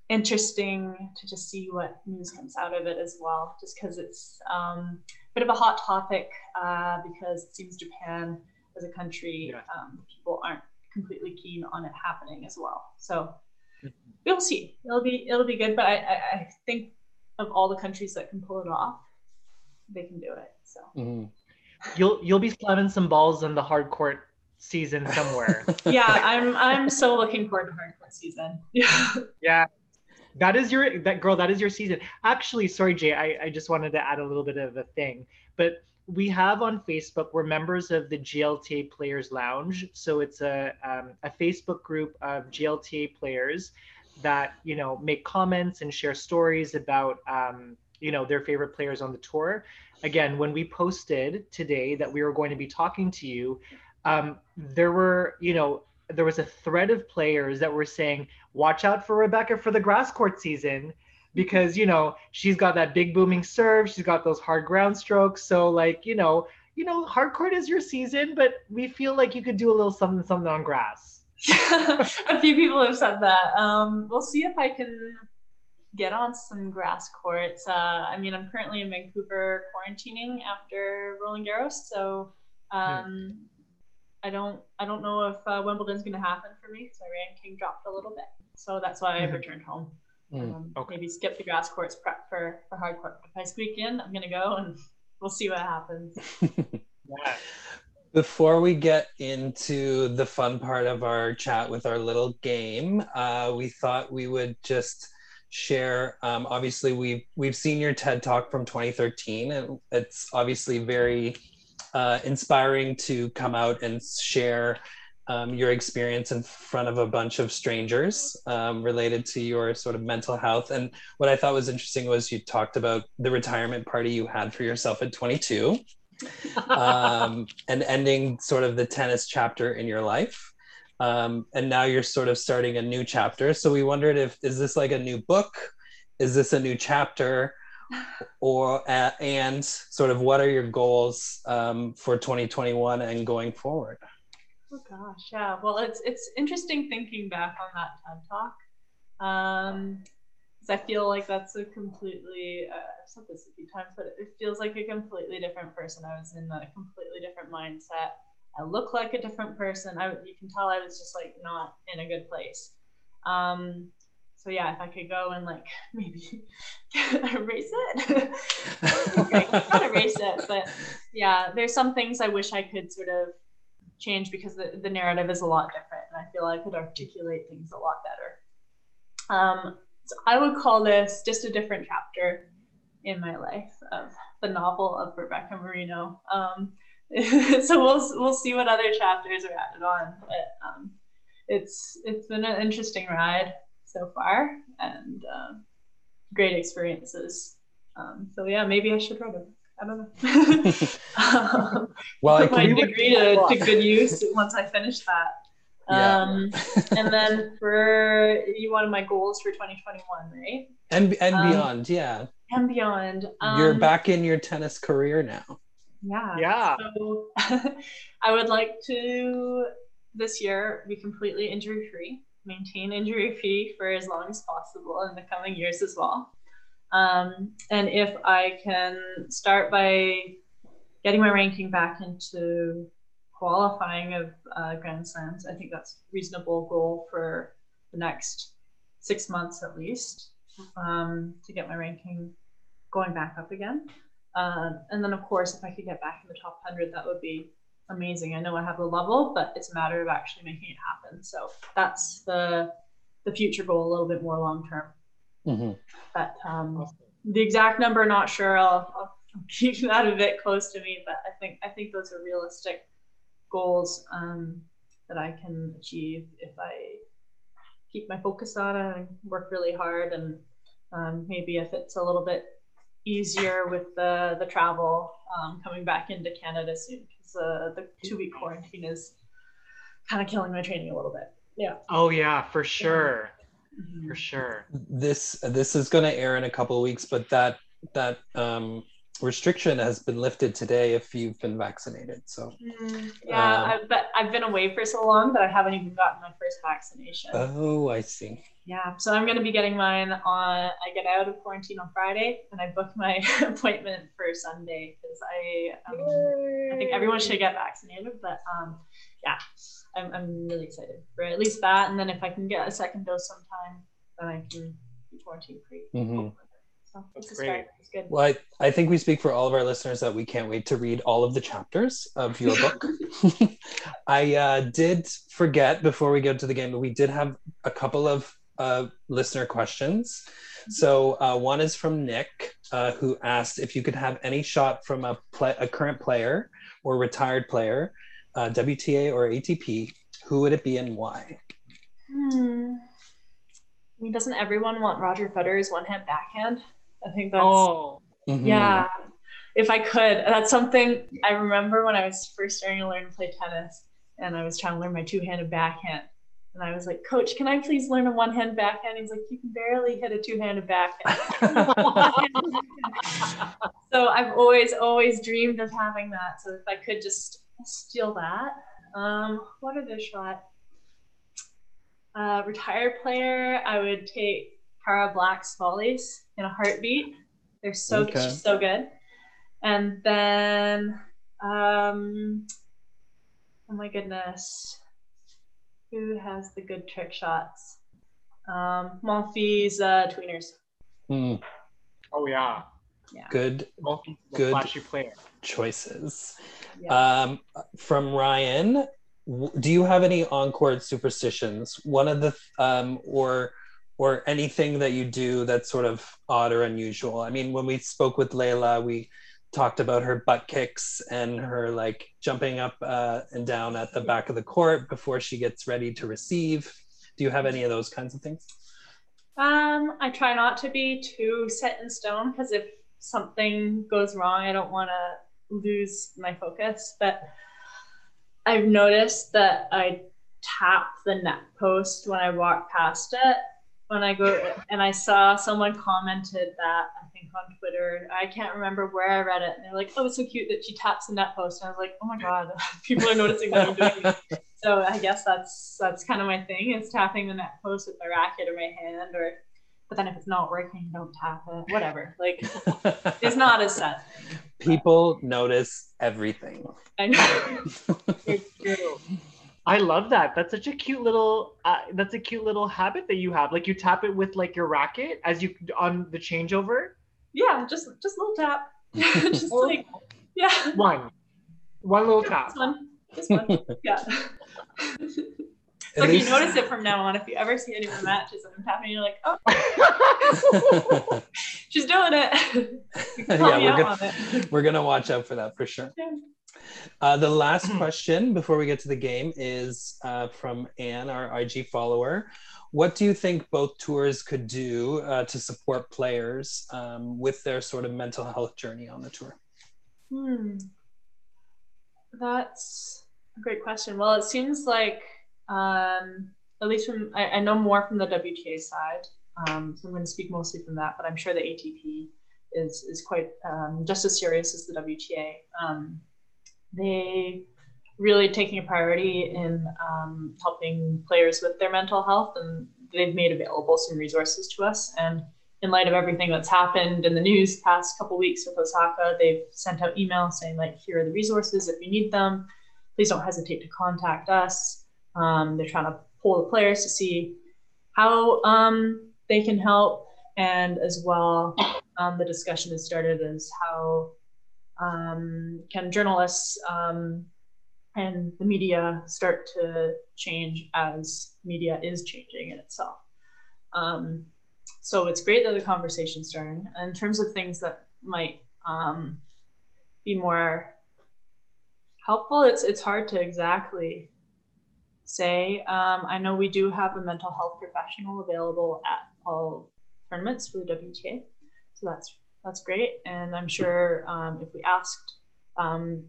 interesting to just see what news comes out of it as well. Just because it's um, a bit of a hot topic, uh, because it seems Japan as a country, Yeah. um, people aren't completely keen on it happening as well. So Mhm. we'll see. It'll be it'll be good, but I, I, I think of all the countries that can pull it off, they can do it. So. Mhm. You'll you'll be slamming some balls on the hard court season somewhere. yeah, I'm I'm so looking forward to hardcore season. Yeah. yeah. That is your that girl, that is your season. Actually, sorry, Jay, I, I just wanted to add a little bit of a thing. But we have on Facebook, we're members of the GLTA Players Lounge. So it's a um, a Facebook group of GLTA players that, you know, make comments and share stories about um, you know, their favorite players on the tour. Again, when we posted today that we were going to be talking to you, um, there were, you know, there was a thread of players that were saying, watch out for Rebecca for the grass court season because, you know, she's got that big booming serve, she's got those hard ground strokes. So like, you know, you know, hard court is your season, but we feel like you could do a little something something on grass. a few people have said that. Um, we'll see if I can get on some grass courts. Uh, I mean, I'm currently in Vancouver quarantining after Roland Garros, so um, I don't I don't know if uh, Wimbledon's going to happen for me because my ranking dropped a little bit. So that's why I've Mhm. returned home. Mm. Um, Okay. Maybe skip the grass courts, prep for for hard court. If I squeak in, I'm going to go and we'll see what happens. Yeah. Before we get into the fun part of our chat with our little game, uh, we thought we would just share. Um, obviously, we've we've seen your TED talk from 2013, and it's obviously very uh, inspiring to come out and share um, your experience in front of a bunch of strangers um, related to your sort of mental health. And what I thought was interesting was you talked about the retirement party you had for yourself at 22 um, and ending sort of the tennis chapter in your life. Um, and now you're sort of starting a new chapter. So we wondered if is this like a new book? Is this a new chapter? Or uh, and sort of what are your goals um, for 2021 and going forward? Oh gosh, yeah. Well, it's it's interesting thinking back on that TED talk, um, I feel like that's a completely uh, I've said this a few times, but it feels like a completely different person. I was in a completely different mindset. I look like a different person. I you can tell I was just like not in a good place. Um, so yeah, if I could go and like maybe erase it, okay, not erase it, but yeah, there's some things I wish I could sort of change because the, the narrative is a lot different and I feel I could articulate things a lot better. Um, so I would call this just a different chapter in my life of the novel of Rebecca Marino. Um, so we'll we'll see what other chapters are added on, but um, it's it's been an interesting ride so far and um, great experiences. Um, so yeah, maybe I should write a book. I don't know. um, well, I put my can, degree to, to good use once I finish that. Yeah. Um, and then for you wanted my goals for 2021, right? and and um, beyond, yeah. And beyond. Um, You're back in your tennis career now. Yeah. Yeah. So I would like to this year be completely injury free, maintain injury free for as long as possible in the coming years as well. Um, and if I can start by getting my ranking back into qualifying of uh, Grand Slams, I think that's a reasonable goal for the next six months at least um, to get my ranking going back up again. Um, and then, of course, if I could get back in the top 100, that would be amazing. I know I have the level, but it's a matter of actually making it happen. So that's the the future goal, a little bit more long term. hmm But um, the exact number, not sure. I'll, I'll keep that a bit close to me, but I think I think those are realistic goals. Um, that I can achieve if I keep my focus on it and work really hard. And um, maybe if it's a little bit easier with the the travel um, coming back into Canada soon, because uh, the two week quarantine is kind of killing my training a little bit. Yeah. Oh yeah, for sure. Mhm. For sure. This this is going to air in a couple of weeks, but that that um, restriction has been lifted today if you've been vaccinated. So Mm, yeah, Uh, I, but I've been away for so long that I haven't even gotten my first vaccination. oh, I see. Yeah, so I'm going to be getting mine on. I get out of quarantine on Friday, and I booked my appointment for Sunday because I um, I think everyone should get vaccinated. But um, yeah, I'm I'm really excited for at least that, and then if I can get a second dose sometime, then I can be quarantine free. Mhm. So That's it's great. It's good. Well, I, I think we speak for all of our listeners that we can't wait to read all of the chapters of your book. I uh, did forget before we go to the game, but we did have a couple of uh, listener questions. So uh, one is from Nick, uh, who asked if you could have any shot from a, play, a current player or retired player, uh, WTA or ATP, who would it be and why? Hmm. I mean, doesn't everyone want Roger Federer's one hand backhand? I think that's Oh, Mhm. yeah. If I could, that's something I remember when I was first starting to learn to play tennis, and I was trying to learn my two-handed backhand. And I was like, Coach, can I please learn a one-hand backhand? He's like, You can barely hit a two-handed backhand. so I've always, always dreamed of having that. So if I could just steal that, um, what other shot? Uh, retired player, I would take Cara Black's volleys in a heartbeat. They're so Okay. she's so good. And then, um, oh my goodness, who has the good trick shots? Um, Monfils uh, tweeners. Hmm, oh yeah. good Multi Good. flashy player. choices. Yeah. Um, from Ryan, do you have any on-court superstitions? One of the um, or or anything that you do that's sort of odd or unusual. I mean, when we spoke with Leylah, we talked about her butt kicks and her like jumping up uh, and down at the back of the court before she gets ready to receive. Do you have any of those kinds of things? Um, I try not to be too set in stone because if something goes wrong, I don't want to lose my focus. But I've noticed that I tap the net post when I walk past it. When I go, and I saw someone commented that I think on Twitter. I can't remember where I read it. And they're like, "Oh, it's so cute that she taps the net post." And I was like, "Oh my god, people are noticing that I'm doing it." So I guess that's that's kind of my thing is tapping the net post with my racket or my hand or but then if it's not working, don't tap it. Whatever. Like it's not as set. People notice everything. I know. It's true. I love that. That's such a cute little. Uh, that's a cute little habit that you have. Like you tap it with like your racket as you on the changeover. Yeah, just just a little tap. just Oh. like yeah. One, one little tap. This one. This one. Yeah. At like least- you notice it from now on. If you ever see any of the matches and I'm tapping, you're like, oh, she's doing it. You can call Yeah, we're gonna- it. We're gonna watch out for that for sure. Yeah. Uh, the last question before we get to the game is uh, from Anne, our IG follower. What do you think both tours could do uh, to support players um, with their sort of mental health journey on the tour? Hmm. That's a great question. Well, it seems like, um, at least from, I, I know more from the WTA side. Um, so I'm going to speak mostly from that, but I'm sure the ATP is, is quite um, just as serious as the WTA. They really taking a priority in um, helping players with their mental health, and they've made available some resources to us. And in light of everything that's happened in the news past couple weeks with Osaka, they've sent out emails saying like, here are the resources if you need them. Please don't hesitate to contact us. Um, they're trying to pull the players to see how um, they can help, and as well, um, the discussion has started as how um, can journalists um, and the media start to change as media is changing in itself. Um, so it's great that the conversation's starting. In terms of things that might um, be more helpful, it's it's hard to exactly say. Um, I know we do have a mental health professional available at all tournaments for the WTA, so that's that's great. And I'm sure um, if we asked, um,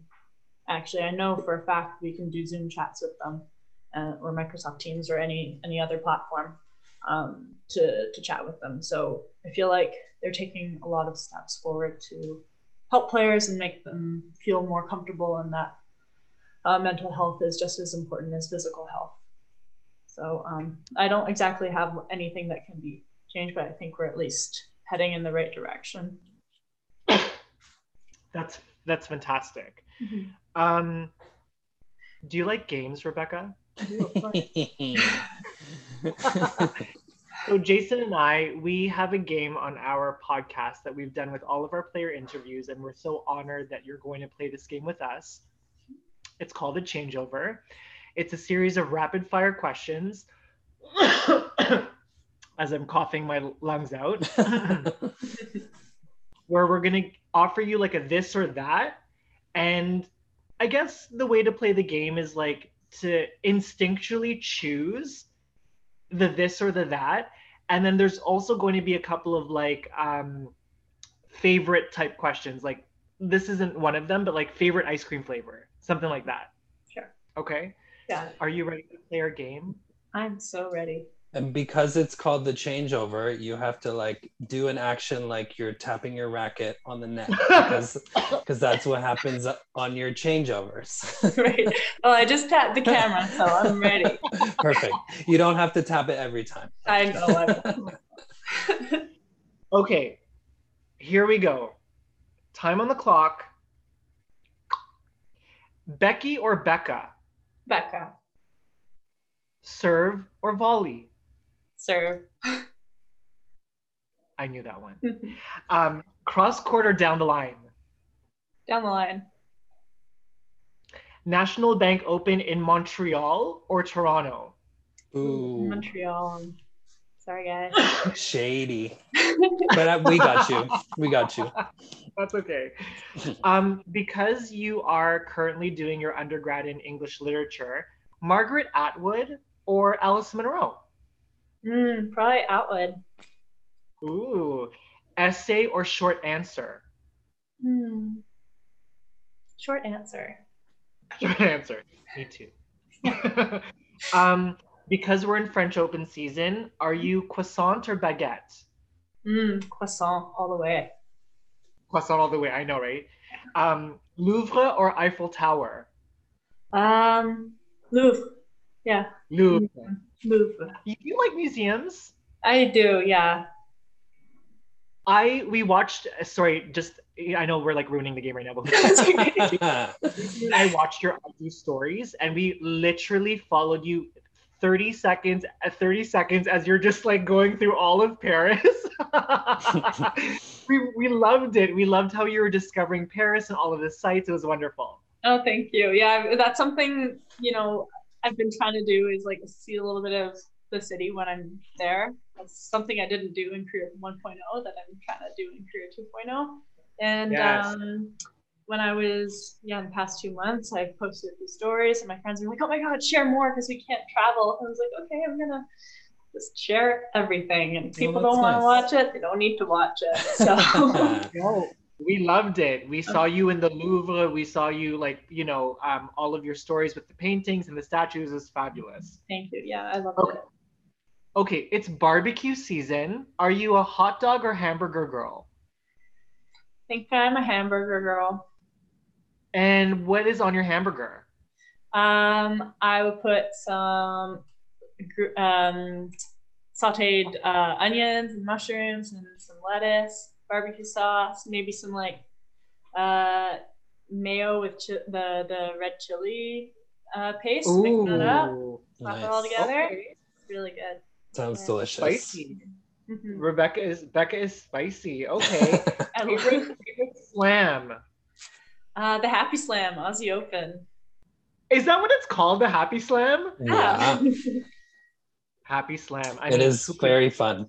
actually, I know for a fact we can do Zoom chats with them, uh, or Microsoft Teams, or any any other platform um, to to chat with them. So I feel like they're taking a lot of steps forward to help players and make them feel more comfortable and that uh, mental health is just as important as physical health. So um, I don't exactly have anything that can be changed, but I think we're at least heading in the right direction. That's that's fantastic. Mm-hmm. Um, do you like games, Rebecca? so Jason and I, we have a game on our podcast that we've done with all of our player interviews, and we're so honored that you're going to play this game with us. It's called a changeover. It's a series of rapid fire questions. As I'm coughing my lungs out, where we're gonna offer you like a this or that, and I guess the way to play the game is like to instinctually choose the this or the that. And then there's also going to be a couple of like um favorite type questions. Like this isn't one of them but like favorite ice cream flavor something like that. Sure. Okay? Yeah. Are you ready to play our game? I'm so ready and because it's called the changeover, you have to like do an action like you're tapping your racket on the net because because that's what happens on your changeovers. right. Well, I just tapped the camera, so I'm ready. Perfect. You don't have to tap it every time. I know. okay. Here we go. Time on the clock. Becky or Becca? Becca. Serve or volley? Serve. I knew that one. um, cross quarter down the line. Down the line. National Bank Open in Montreal or Toronto? Ooh. Montreal. Sorry, guys. Shady. but uh, we got you. We got you. That's okay. Um, because you are currently doing your undergrad in English literature, Margaret Atwood or Alice Munro? Mm, probably Atwood. Ooh, essay or short answer? Hmm. Short answer. Short answer. Me too. um, because we're in French Open season, are you croissant or baguette? Mm, croissant all the way. Croissant all the way. I know, right? Um, Louvre or Eiffel Tower? Um, Louvre. Yeah. Louvre. Mm-hmm. Louvre. You like museums? I do, yeah. I we watched. Sorry, just I know we're like ruining the game right now, but I watched your IG stories, and we literally followed you 30 seconds uh, 30 seconds as you're just like going through all of Paris. we we loved it. We loved how you were discovering Paris and all of the sites. It was wonderful. Oh, thank you. Yeah, that's something you know I've been trying to do is like see a little bit of the city when I'm there. That's something I didn't do in Career 1.0 that I'm trying to do in Career 2.0. And yes. um, when I was, yeah, in the past two months, I've posted a few stories and my friends were like, oh my God, share more because we can't travel. And I was like, okay, I'm going to just share everything. And if people don't want to watch it, they don't need to watch it. So. We loved it. We saw you in the Louvre. We saw you like, you know, um, all of your stories with the paintings and the statues is fabulous. Thank you. Yeah, I love okay. it. Okay, it's barbecue season. Are you a hot dog or hamburger girl? I think I'm a hamburger girl. And what is on your hamburger? Um, I would put some um, sauteed uh, onions and mushrooms and some lettuce barbecue sauce, maybe some like uh, mayo with chi- the the red chili uh, paste. Ooh, Mix that up, slap nice. it all together. Okay. Really good. Sounds yeah. delicious. Spicy. Mm-hmm. Rebecca is Becca is spicy. Okay. favorite, favorite slam. Uh, the Happy Slam, Aussie Open. Is that what it's called? The Happy Slam? Yeah. Happy Slam. I it mean, is very fun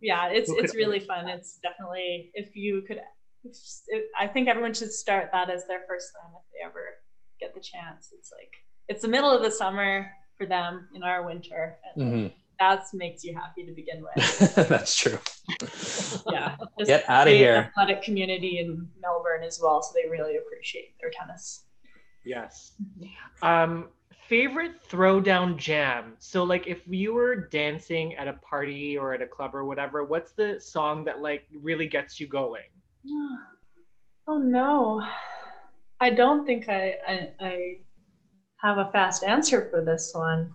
yeah it's it's really fun it's definitely if you could if, i think everyone should start that as their first slam if they ever get the chance it's like it's the middle of the summer for them in our winter. And Mhm. that makes you happy to begin with. That's true. yeah. Just Get out of here. Athletic community in Melbourne as well, so they really appreciate their tennis. Yes. Um, favorite throwdown jam. So like if you were dancing at a party or at a club or whatever, what's the song that like really gets you going? Oh no, I don't think I I, I have a fast answer for this one.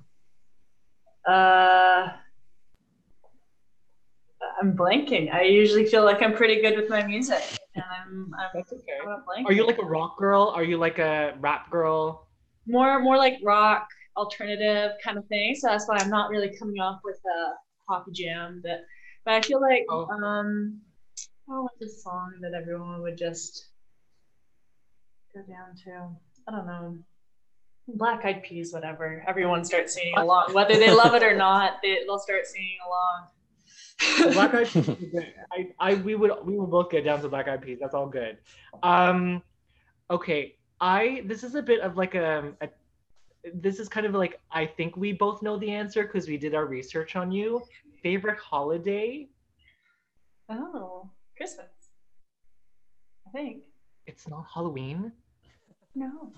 Uh, I'm blanking. I usually feel like I'm pretty good with my music, and I'm I'm, That's okay. I'm. Are you like a rock girl? Are you like a rap girl? More more like rock alternative kind of thing? So that's why I'm not really coming off with a poppy jam. But but I feel like Oh. um, oh, what's a song that everyone would just go down to? I don't know. Black Eyed Peas, whatever. Everyone starts singing along, whether they love it or not. They, they'll start singing along. Black Eyed Peas. I, I, we would, we will both get down to Black Eyed Peas. That's all good. Um, okay. I. This is a bit of like a, a this is kind of like I think we both know the answer because we did our research on you. Favorite holiday? Oh, Christmas. I think. It's not Halloween. No.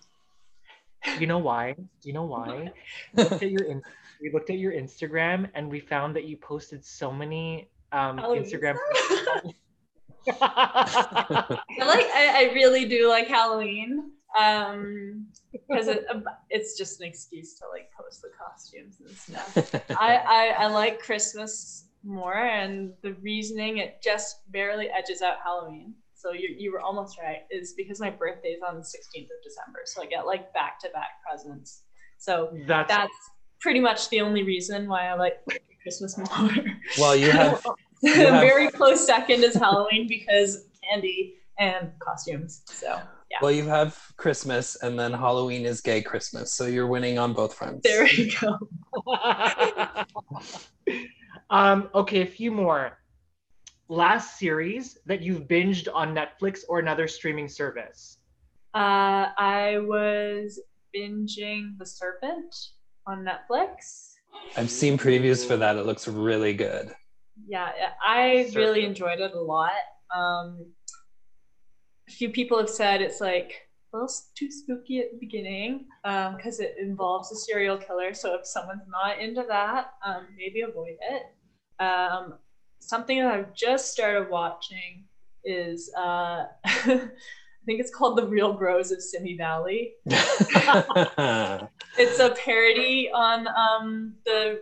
You know why? Do you know why? we looked at your we looked at your Instagram and we found that you posted so many um, Halloween Instagram. I like. I, I really do like Halloween. Um, because it, it's just an excuse to like post the costumes and stuff. I, I I like Christmas more, and the reasoning it just barely edges out Halloween. So you you were almost right. Is because my birthday is on the 16th of December, so I get like back to back presents. So That's that's pretty much the only reason why I like Christmas more. well, you have You have- very close second is Halloween because candy and costumes. So yeah, well, you have Christmas, and then Halloween is gay Christmas, so you're winning on both fronts. there you go. um, okay, a few more. Last series that you've binged on Netflix or another streaming service. Uh, I was binging The Serpent on Netflix. I've seen previews for that. It looks really good. Yeah, I really enjoyed it a lot. Um, a few people have said it's like a little too spooky at the beginning because it involves a serial killer. So if someone's not into that, um, maybe avoid it. Um, something that I've just started watching is uh, I think it's called The Real Bros of Simi Valley. It's a parody on um, the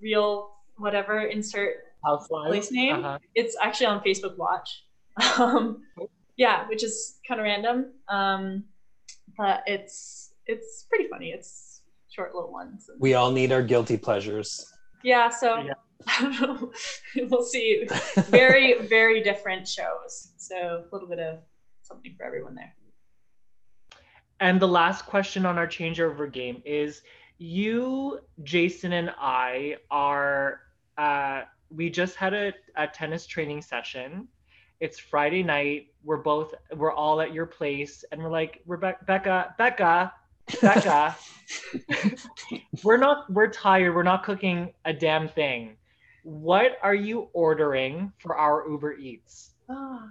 real whatever insert Housewives. Place name? Uh-huh. it's actually on Facebook Watch. Yeah, which is kind of random, um, but it's it's pretty funny. It's short little ones. we all need our guilty pleasures. yeah, so Yeah. I don't know. we'll see. Very very different shows, so a little bit of something for everyone there. And the last question on our changeover game is you, Jason, and I are, uh, we just had a, a tennis training session. It's Friday night. We're both, we're all at your place, and we're like, Rebecca, Becca, Becca, Becca, we're not, we're tired. We're not cooking a damn thing. What are you ordering for our Uber Eats? Ah.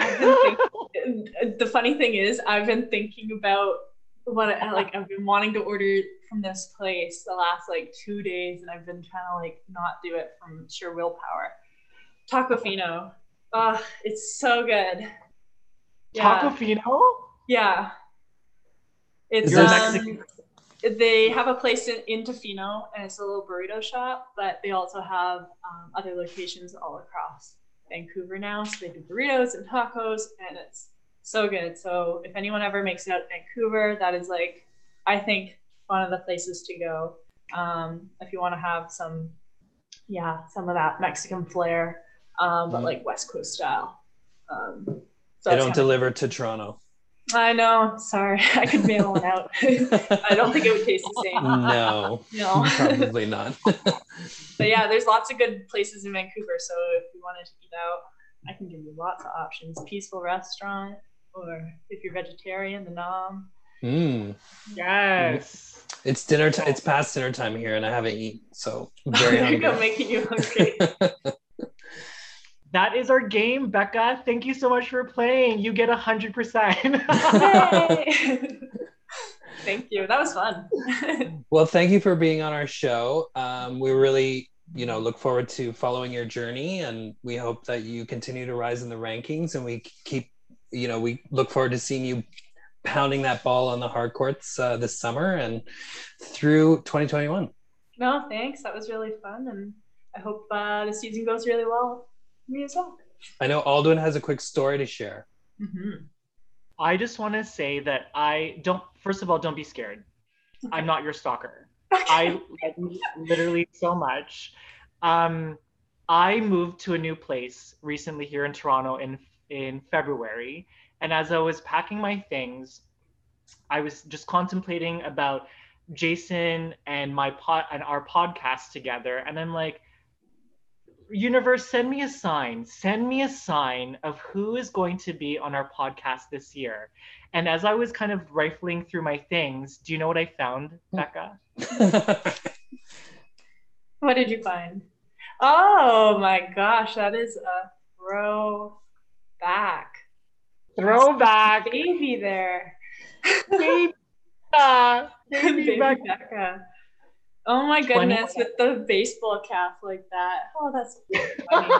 Thinking, the funny thing is, I've been thinking about what like I've been wanting to order from this place the last like two days, and I've been trying to like not do it from sheer willpower. Tacofino, oh, it's so good. Yeah, Tacofino? yeah. It's You're um, Mexican. they have a place in, in Tofino, and it's a little burrito shop, but they also have um, other locations all across Vancouver now. So they do burritos and tacos, and it's so good. So if anyone ever makes it out to Vancouver, that is like, I think, one of the places to go um, if you want to have some, yeah, some of that Mexican flair, um, but Mhm. like West Coast style. Um, so They don't deliver to Toronto. I know. Sorry, I could mail one out. I don't think it would taste the same. no, No. probably not. But yeah, there's lots of good places in Vancouver. So if you wanted to eat out, I can give you lots of options. Peaceful restaurant, or if you're vegetarian, the Naam. Mm. Yes. It's dinner time. It's past dinner time here, and I haven't eaten, so I'm very there you go, hungry. making you hungry. That is our game, Becca. Thank you so much for playing. You get a hundred percent. Thank you. That was fun. well, thank you for being on our show. Um, we really, you know, look forward to following your journey, and we hope that you continue to rise in the rankings, and we keep, you know, we look forward to seeing you pounding that ball on the hard courts uh, this summer and through 2021. no, thanks. That was really fun, and I hope uh, the season goes really well. For Me as well. I know Aldwin has a quick story to share. Mm-hmm. I just want to say that I don't. First of all, don't be scared. I'm not your stalker. I love you literally so much. Um, I moved to a new place recently here in Toronto in in February, and as I was packing my things, I was just contemplating about Jason and my pod and our podcast together, and I'm like, universe, send me a sign. Send me a sign of who is going to be on our podcast this year. And as I was kind of rifling through my things, do you know what I found, hmm. Becca? What did you find? Oh my gosh, that is a throwback. Throwback, Baby there. baby, Becca. baby Baby Becca. Becca. Oh my goodness, with the baseball cap like that. Oh, that's really funny.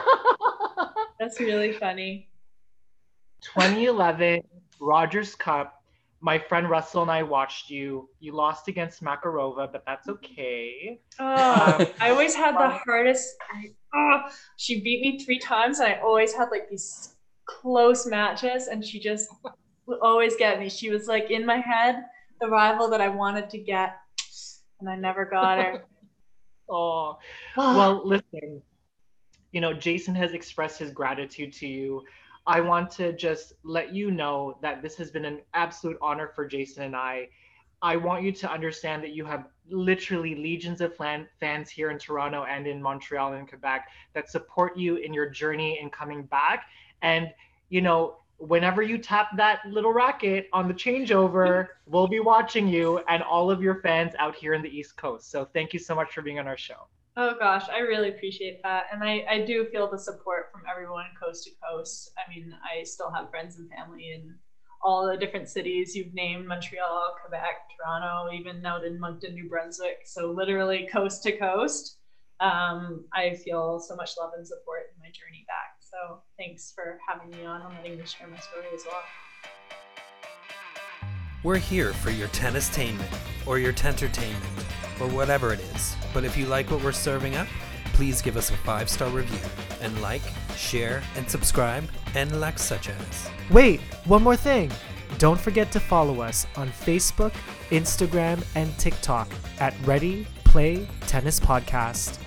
that's really funny. 2011 Rogers Cup. My friend Russell and I watched you. You lost against Makarova, but that's okay. Oh, um, I always had the hardest. I, oh, she beat me three times, and I always had like these close matches, and she just would always get me. She was like in my head, the rival that I wanted to get, and I never got her. Oh, well, listen, you know, Jason has expressed his gratitude to you. I want to just let you know that this has been an absolute honor for Jason and I. I want you to understand that you have literally legions of fan- fans here in Toronto and in Montreal and Quebec that support you in your journey in coming back. And, you know, whenever you tap that little racket on the changeover, we'll be watching you and all of your fans out here in the East Coast. So thank you so much for being on our show. Oh gosh, I really appreciate that. And I, I do feel the support from everyone coast to coast. I mean, I still have friends and family in all the different cities you've named Montreal, Quebec, Toronto, even out in Moncton, New Brunswick. So, literally coast to coast. Um, I feel so much love and support in my journey back. So, thanks for having me on and letting me share my story as well. We're here for your tennistainment or your tentertainment or whatever it is. But if you like what we're serving up, please give us a five star review and like, share, and subscribe, and like such as. Wait, one more thing. Don't forget to follow us on Facebook, Instagram, and TikTok at Ready Play Tennis Podcast.